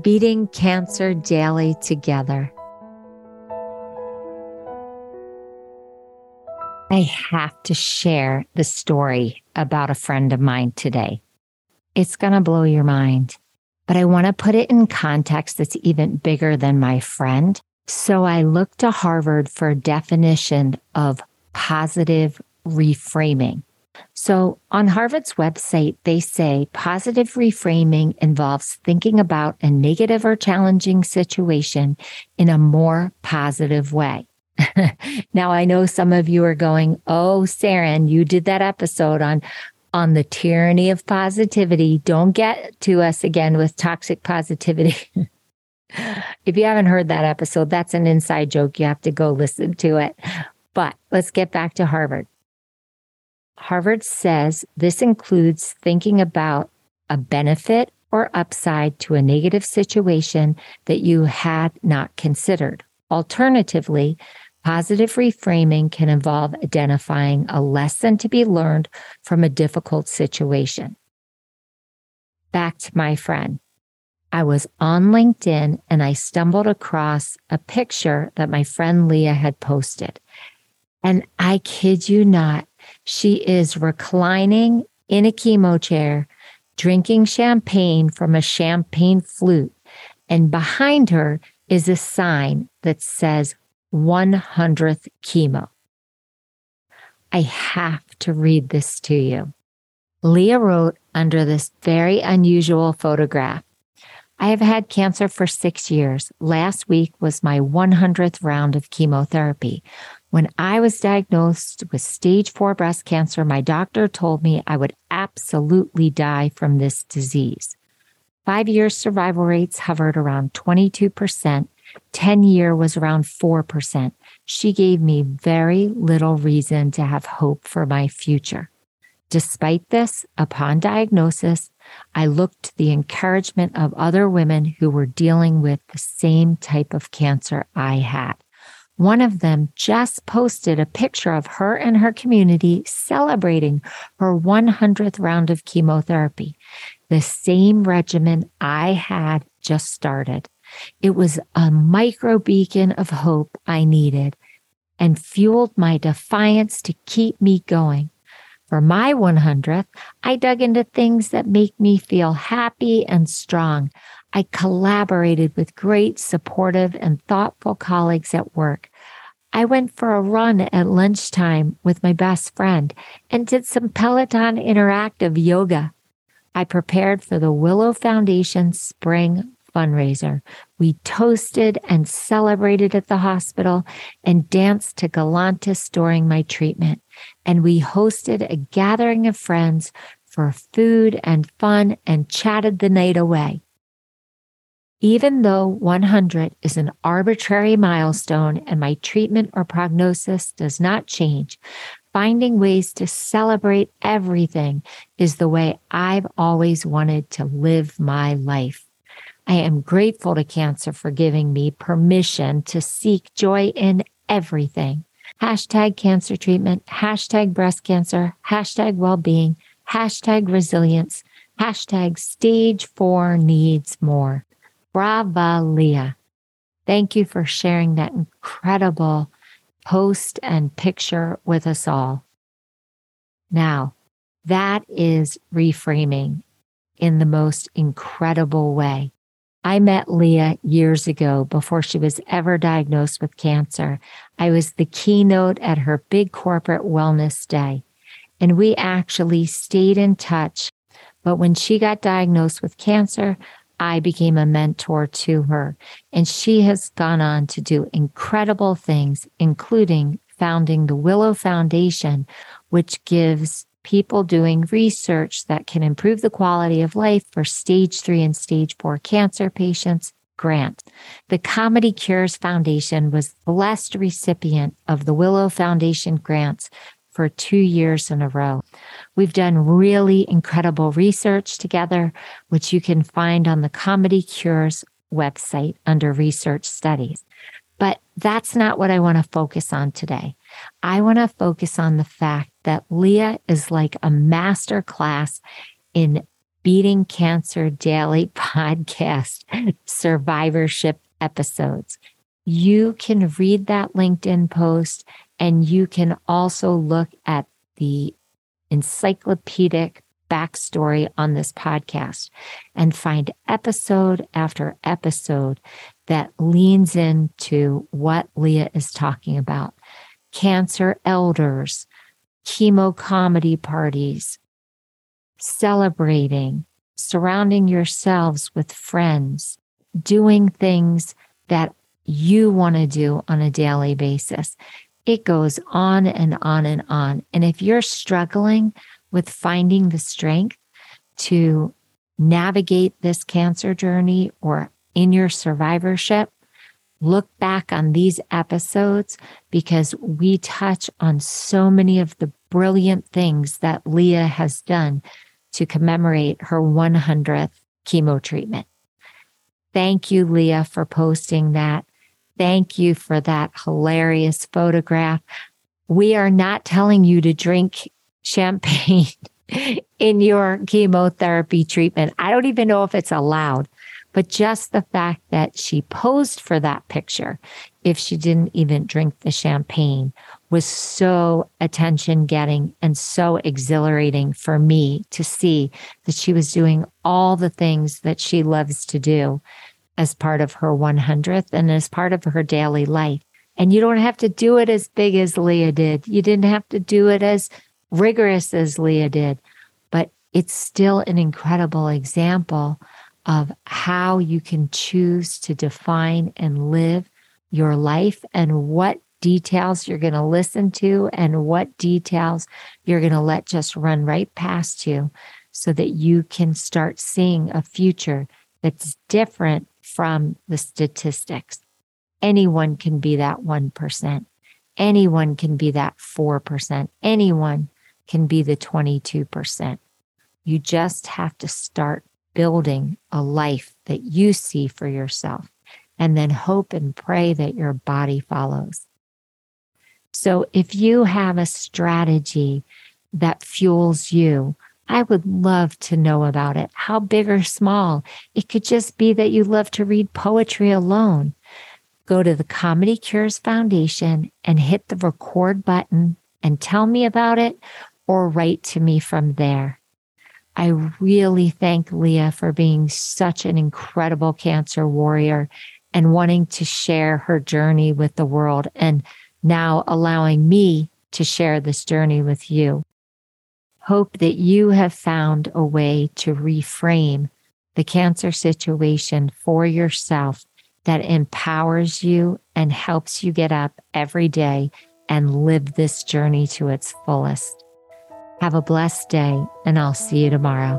beating cancer daily together. I have to share the story about a friend of mine today. It's going to blow your mind, but I want to put it in context that's even bigger than my friend. So I looked to Harvard for a definition of positive reframing. So on Harvard's website, they say positive reframing involves thinking about a negative or challenging situation in a more positive way. now I know some of you are going, "Oh, Saranne, you did that episode on on the tyranny of positivity. Don't get to us again with toxic positivity." if you haven't heard that episode, that's an inside joke. You have to go listen to it. But let's get back to Harvard. Harvard says this includes thinking about a benefit or upside to a negative situation that you had not considered. Alternatively, positive reframing can involve identifying a lesson to be learned from a difficult situation. Back to my friend. I was on LinkedIn and I stumbled across a picture that my friend Leah had posted. And I kid you not, she is reclining in a chemo chair, drinking champagne from a champagne flute. And behind her is a sign that says 100th chemo. I have to read this to you. Leah wrote under this very unusual photograph I have had cancer for six years. Last week was my 100th round of chemotherapy. When I was diagnosed with stage four breast cancer, my doctor told me I would absolutely die from this disease. Five year survival rates hovered around 22%. 10 year was around 4%. She gave me very little reason to have hope for my future. Despite this, upon diagnosis, I looked to the encouragement of other women who were dealing with the same type of cancer I had. One of them just posted a picture of her and her community celebrating her 100th round of chemotherapy, the same regimen I had just started. It was a micro beacon of hope I needed and fueled my defiance to keep me going. For my 100th, I dug into things that make me feel happy and strong. I collaborated with great, supportive, and thoughtful colleagues at work. I went for a run at lunchtime with my best friend and did some Peloton interactive yoga. I prepared for the Willow Foundation spring fundraiser. We toasted and celebrated at the hospital and danced to Galantis during my treatment. And we hosted a gathering of friends for food and fun and chatted the night away. Even though 100 is an arbitrary milestone and my treatment or prognosis does not change, finding ways to celebrate everything is the way I've always wanted to live my life. I am grateful to cancer for giving me permission to seek joy in everything. Hashtag cancer treatment, hashtag breast cancer, hashtag well-being, hashtag resilience, hashtag stage four needs more. Brava, Leah. Thank you for sharing that incredible post and picture with us all. Now, that is reframing in the most incredible way. I met Leah years ago before she was ever diagnosed with cancer. I was the keynote at her big corporate wellness day, and we actually stayed in touch. But when she got diagnosed with cancer, I became a mentor to her. And she has gone on to do incredible things, including founding the Willow Foundation, which gives people doing research that can improve the quality of life for stage three and stage four cancer patients grant. The Comedy Cures Foundation was the blessed recipient of the Willow Foundation grants for two years in a row. We've done really incredible research together, which you can find on the Comedy Cures website under research studies. But that's not what I want to focus on today. I want to focus on the fact that Leah is like a master class in Beating Cancer Daily podcast survivorship episodes. You can read that LinkedIn post and you can also look at the encyclopedic backstory on this podcast and find episode after episode that leans into what Leah is talking about cancer elders, chemo comedy parties, celebrating, surrounding yourselves with friends, doing things that you want to do on a daily basis. It goes on and on and on. And if you're struggling with finding the strength to navigate this cancer journey or in your survivorship, look back on these episodes because we touch on so many of the brilliant things that Leah has done to commemorate her 100th chemo treatment. Thank you, Leah, for posting that. Thank you for that hilarious photograph. We are not telling you to drink champagne in your chemotherapy treatment. I don't even know if it's allowed, but just the fact that she posed for that picture, if she didn't even drink the champagne, was so attention getting and so exhilarating for me to see that she was doing all the things that she loves to do as part of her 100th and as part of her daily life. And you don't have to do it as big as Leah did. You didn't have to do it as rigorous as Leah did, but it's still an incredible example of how you can choose to define and live your life and what details you're going to listen to and what details you're going to let just run right past you so that you can start seeing a future that's different from the statistics. Anyone can be that 1%. Anyone can be that 4%. Anyone can be the 22%. You just have to start building a life that you see for yourself and then hope and pray that your body follows. So if you have a strategy that fuels you, I would love to know about it. How big or small? It could just be that you love to read poetry alone. Go to the Comedy Cures Foundation and hit the record button and tell me about it or write to me from there. I really thank Leah for being such an incredible cancer warrior and wanting to share her journey with the world and now allowing me to share this journey with you. Hope that you have found a way to reframe the cancer situation for yourself that empowers you and helps you get up every day and live this journey to its fullest. Have a blessed day, and I'll see you tomorrow.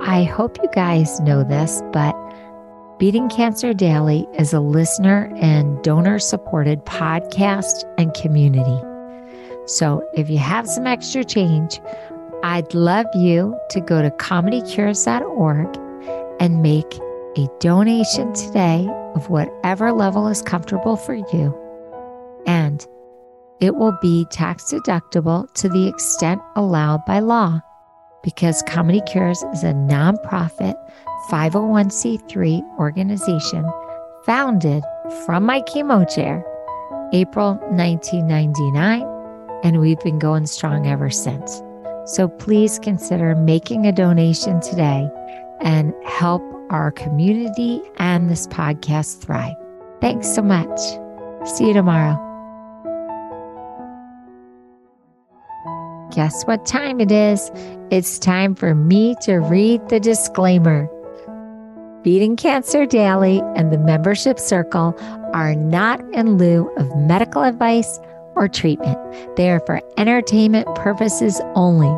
I hope you guys know this, but Beating Cancer Daily is a listener and donor supported podcast and community. So if you have some extra change, I'd love you to go to comedycures.org and make a donation today of whatever level is comfortable for you. And it will be tax deductible to the extent allowed by law because Comedy Cures is a nonprofit 501c3 organization founded from my chemo chair, April 1999, and we've been going strong ever since. So please consider making a donation today and help our community and this podcast thrive. Thanks so much. See you tomorrow. Guess what time it is? It's time for me to read the disclaimer. Beating Cancer Daily and the membership circle are not in lieu of medical advice or treatment. They are for entertainment purposes only.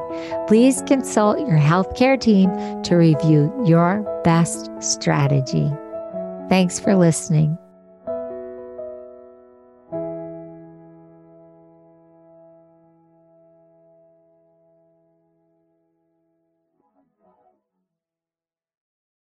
Please consult your healthcare team to review your best strategy. Thanks for listening.